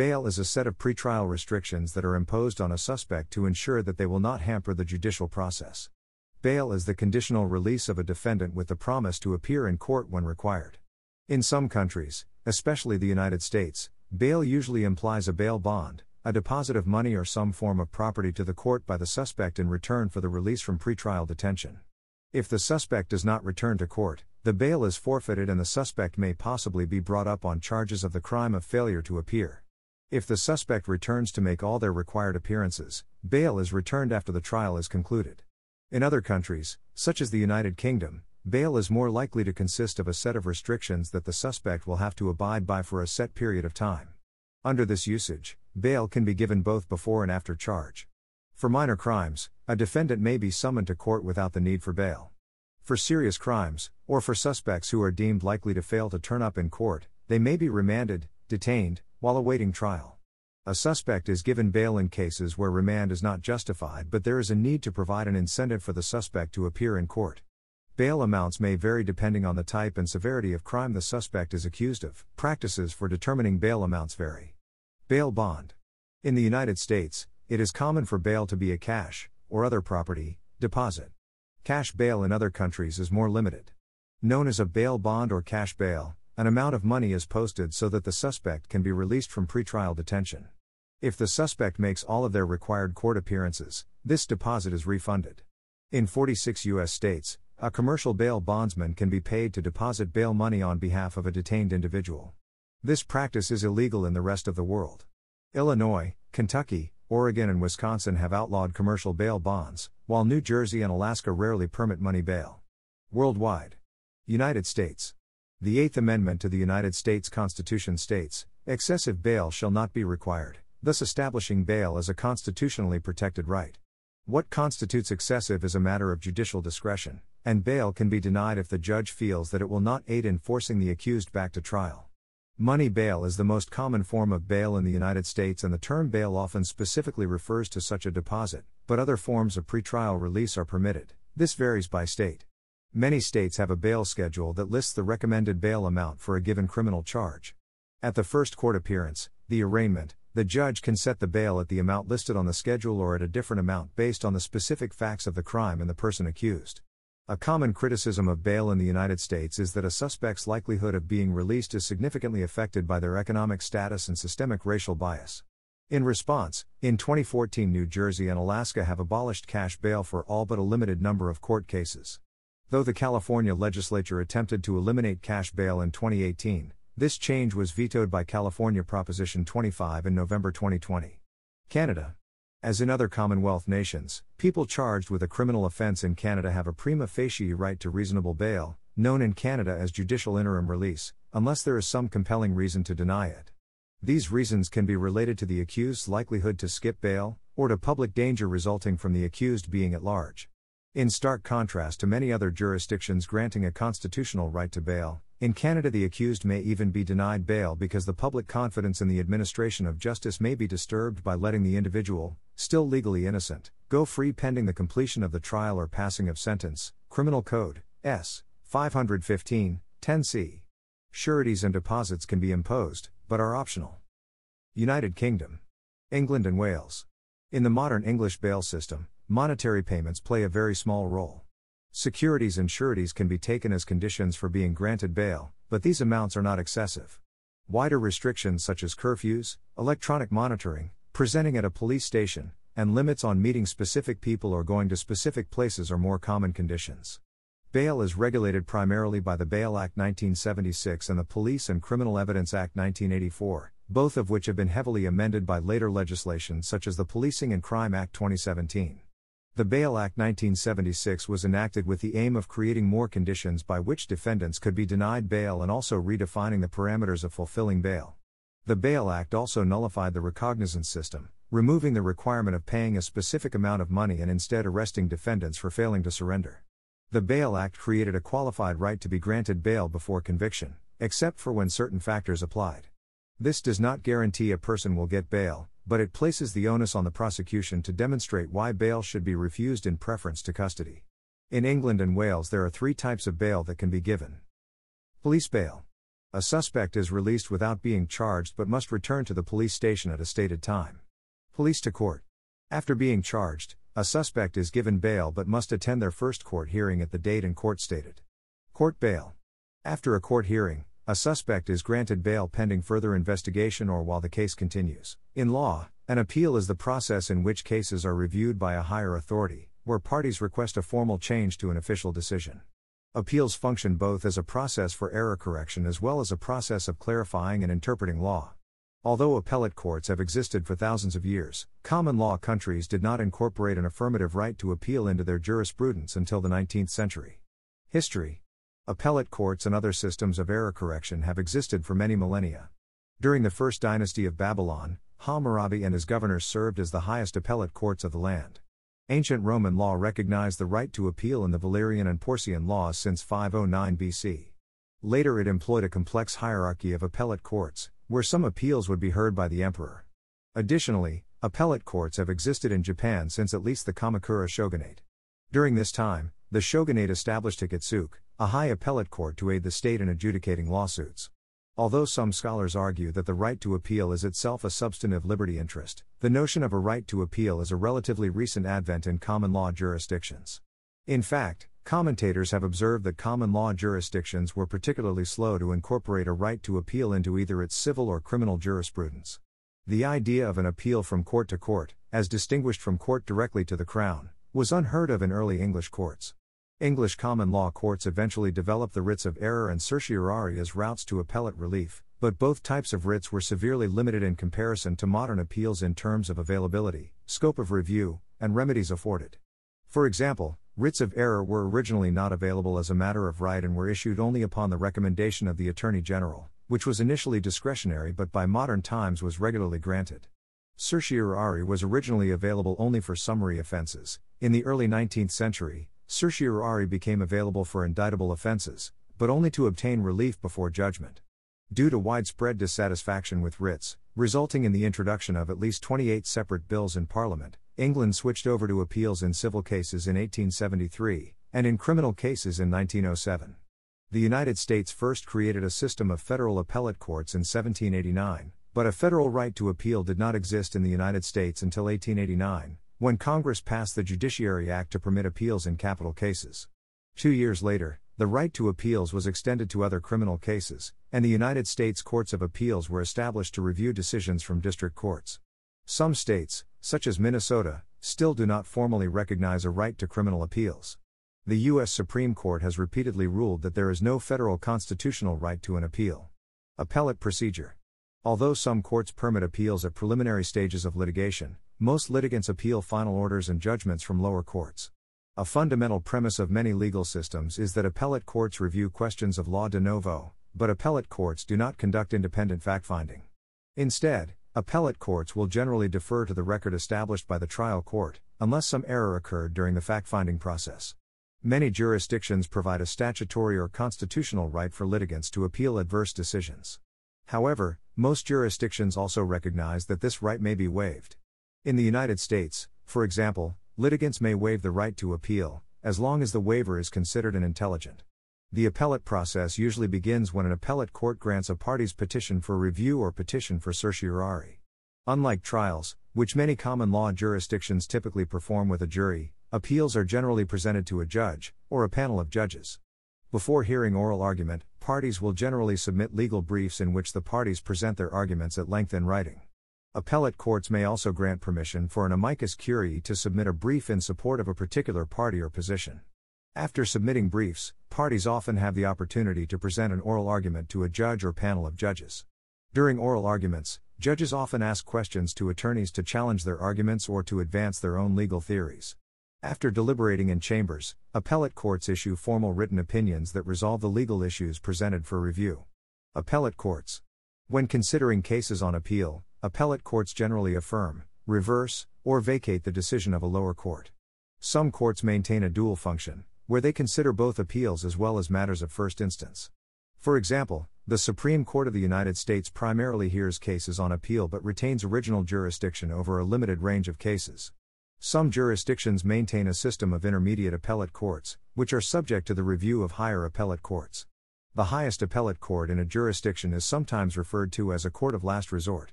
Bail is a set of pretrial restrictions that are imposed on a suspect to ensure that they will not hamper the judicial process. Bail is the conditional release of a defendant with the promise to appear in court when required. In some countries, especially the United States, bail usually implies a bail bond, a deposit of money or some form of property to the court by the suspect in return for the release from pretrial detention. If the suspect does not return to court, the bail is forfeited and the suspect may possibly be brought up on charges of the crime of failure to appear. If the suspect returns to make all their required appearances, bail is returned after the trial is concluded. In other countries, such as the United Kingdom, bail is more likely to consist of a set of restrictions that the suspect will have to abide by for a set period of time. Under this usage, bail can be given both before and after charge. For minor crimes, a defendant may be summoned to court without the need for bail. For serious crimes, or for suspects who are deemed likely to fail to turn up in court, they may be remanded, detained, while awaiting trial. A suspect is given bail in cases where remand is not justified but there is a need to provide an incentive for the suspect to appear in court. Bail amounts may vary depending on the type and severity of crime the suspect is accused of. Practices for determining bail amounts vary. Bail bond. In the United States, it is common for bail to be a cash, or other property, deposit. Cash bail in other countries is more limited. Known as a bail bond or cash bail, an amount of money is posted so that the suspect can be released from pretrial detention. If the suspect makes all of their required court appearances, this deposit is refunded. In 46 U.S. states, a commercial bail bondsman can be paid to deposit bail money on behalf of a detained individual. This practice is illegal in the rest of the world. Illinois, Kentucky, Oregon, and Wisconsin have outlawed commercial bail bonds, while New Jersey and Alaska rarely permit money bail. Worldwide. United States. The Eighth Amendment to the United States Constitution states excessive bail shall not be required, thus establishing bail as a constitutionally protected right. What constitutes excessive is a matter of judicial discretion, and bail can be denied if the judge feels that it will not aid in forcing the accused back to trial. Money bail is the most common form of bail in the United States, and the term bail often specifically refers to such a deposit, but other forms of pretrial release are permitted. This varies by state. Many states have a bail schedule that lists the recommended bail amount for a given criminal charge. At the first court appearance, the arraignment, the judge can set the bail at the amount listed on the schedule or at a different amount based on the specific facts of the crime and the person accused. A common criticism of bail in the United States is that a suspect's likelihood of being released is significantly affected by their economic status and systemic racial bias. In response, in 2014, New Jersey and Alaska have abolished cash bail for all but a limited number of court cases. Though the California legislature attempted to eliminate cash bail in 2018, this change was vetoed by California Proposition 25 in November 2020. Canada. As in other Commonwealth nations, people charged with a criminal offense in Canada have a prima facie right to reasonable bail, known in Canada as judicial interim release, unless there is some compelling reason to deny it. These reasons can be related to the accused's likelihood to skip bail, or to public danger resulting from the accused being at large. In stark contrast to many other jurisdictions granting a constitutional right to bail, in Canada the accused may even be denied bail because the public confidence in the administration of justice may be disturbed by letting the individual, still legally innocent, go free pending the completion of the trial or passing of sentence. Criminal Code S 515 10C. Sureties and deposits can be imposed, but are optional. United Kingdom, England and Wales. In the modern English bail system, monetary payments play a very small role. Securities and sureties can be taken as conditions for being granted bail, but these amounts are not excessive. Wider restrictions such as curfews, electronic monitoring, presenting at a police station, and limits on meeting specific people or going to specific places are more common conditions. Bail is regulated primarily by the Bail Act 1976 and the Police and Criminal Evidence Act 1984, both of which have been heavily amended by later legislation such as the Policing and Crime Act 2017. The Bail Act 1976 was enacted with the aim of creating more conditions by which defendants could be denied bail and also redefining the parameters of fulfilling bail. The Bail Act also nullified the recognizance system, removing the requirement of paying a specific amount of money and instead arresting defendants for failing to surrender. The Bail Act created a qualified right to be granted bail before conviction, except for when certain factors applied. This does not guarantee a person will get bail, but it places the onus on the prosecution to demonstrate why bail should be refused in preference to custody. In England and Wales, there are three types of bail that can be given police bail, A suspect is released without being charged but must return to the police station at a stated time. Police to court. After being charged, a suspect is given bail but must attend their first court hearing at the date and court stated. Court bail. After a court hearing, a suspect is granted bail pending further investigation or while the case continues. In law, an appeal is the process in which cases are reviewed by a higher authority, where parties request a formal change to an official decision. Appeals function both as a process for error correction as well as a process of clarifying and interpreting law. Although appellate courts have existed for thousands of years, common law countries did not incorporate an affirmative right to appeal into their jurisprudence until the 19th century. History Appellate courts and other systems of error correction have existed for many millennia. During the first dynasty of Babylon, Hammurabi and his governors served as the highest appellate courts of the land. Ancient Roman law recognized the right to appeal in the Valerian and Porcian laws since 509 BC. Later, it employed a complex hierarchy of appellate courts, where some appeals would be heard by the emperor. Additionally, appellate courts have existed in Japan since at least the Kamakura shogunate. During this time, the shogunate established Hikitsuke, a high appellate court to aid the state in adjudicating lawsuits. Although some scholars argue that the right to appeal is itself a substantive liberty interest, the notion of a right to appeal is a relatively recent advent in common law jurisdictions. In fact, commentators have observed that common law jurisdictions were particularly slow to incorporate a right to appeal into either its civil or criminal jurisprudence. The idea of an appeal from court to court, as distinguished from court directly to the crown, was unheard of in early English courts. English common law courts eventually developed the writs of error and certiorari as routes to appellate relief, but both types of writs were severely limited in comparison to modern appeals in terms of availability, scope of review, and remedies afforded. For example, writs of error were originally not available as a matter of right and were issued only upon the recommendation of the Attorney General, which was initially discretionary but by modern times was regularly granted. Certiorari was originally available only for summary offenses. In the early 19th century, certiorari became available for indictable offenses, but only to obtain relief before judgment. Due to widespread dissatisfaction with writs, resulting in the introduction of at least 28 separate bills in Parliament, England switched over to appeals in civil cases in 1873, and in criminal cases in 1907. The United States first created a system of federal appellate courts in 1789, but a federal right to appeal did not exist in the United States until 1889, when Congress passed the Judiciary Act to permit appeals in capital cases. Two years later, the right to appeals was extended to other criminal cases, and the United States Courts of Appeals were established to review decisions from district courts. Some states, such as Minnesota, still do not formally recognize a right to criminal appeals. The U.S. Supreme Court has repeatedly ruled that there is no federal constitutional right to an appeal. Appellate procedure. Although some courts permit appeals at preliminary stages of litigation, most litigants appeal final orders and judgments from lower courts. A fundamental premise of many legal systems is that appellate courts review questions of law de novo, but appellate courts do not conduct independent fact finding. Instead, appellate courts will generally defer to the record established by the trial court, unless some error occurred during the fact finding process. Many jurisdictions provide a statutory or constitutional right for litigants to appeal adverse decisions. However, most jurisdictions also recognize that this right may be waived. In the United States, for example, litigants may waive the right to appeal, as long as the waiver is considered an intelligent. The appellate process usually begins when an appellate court grants a party's petition for review or petition for certiorari. Unlike trials, which many common law jurisdictions typically perform with a jury, appeals are generally presented to a judge, or a panel of judges. Before hearing oral argument, parties will generally submit legal briefs in which the parties present their arguments at length in writing. Appellate courts may also grant permission for an amicus curiae to submit a brief in support of a particular party or position. After submitting briefs, parties often have the opportunity to present an oral argument to a judge or panel of judges. During oral arguments, judges often ask questions to attorneys to challenge their arguments or to advance their own legal theories. After deliberating in chambers, appellate courts issue formal written opinions that resolve the legal issues presented for review. Appellate courts. When considering cases on appeal, appellate courts generally affirm, reverse, or vacate the decision of a lower court. Some courts maintain a dual function, where they consider both appeals as well as matters of first instance. For example, the Supreme Court of the United States primarily hears cases on appeal but retains original jurisdiction over a limited range of cases. Some jurisdictions maintain a system of intermediate appellate courts, which are subject to the review of higher appellate courts. The highest appellate court in a jurisdiction is sometimes referred to as a court of last resort.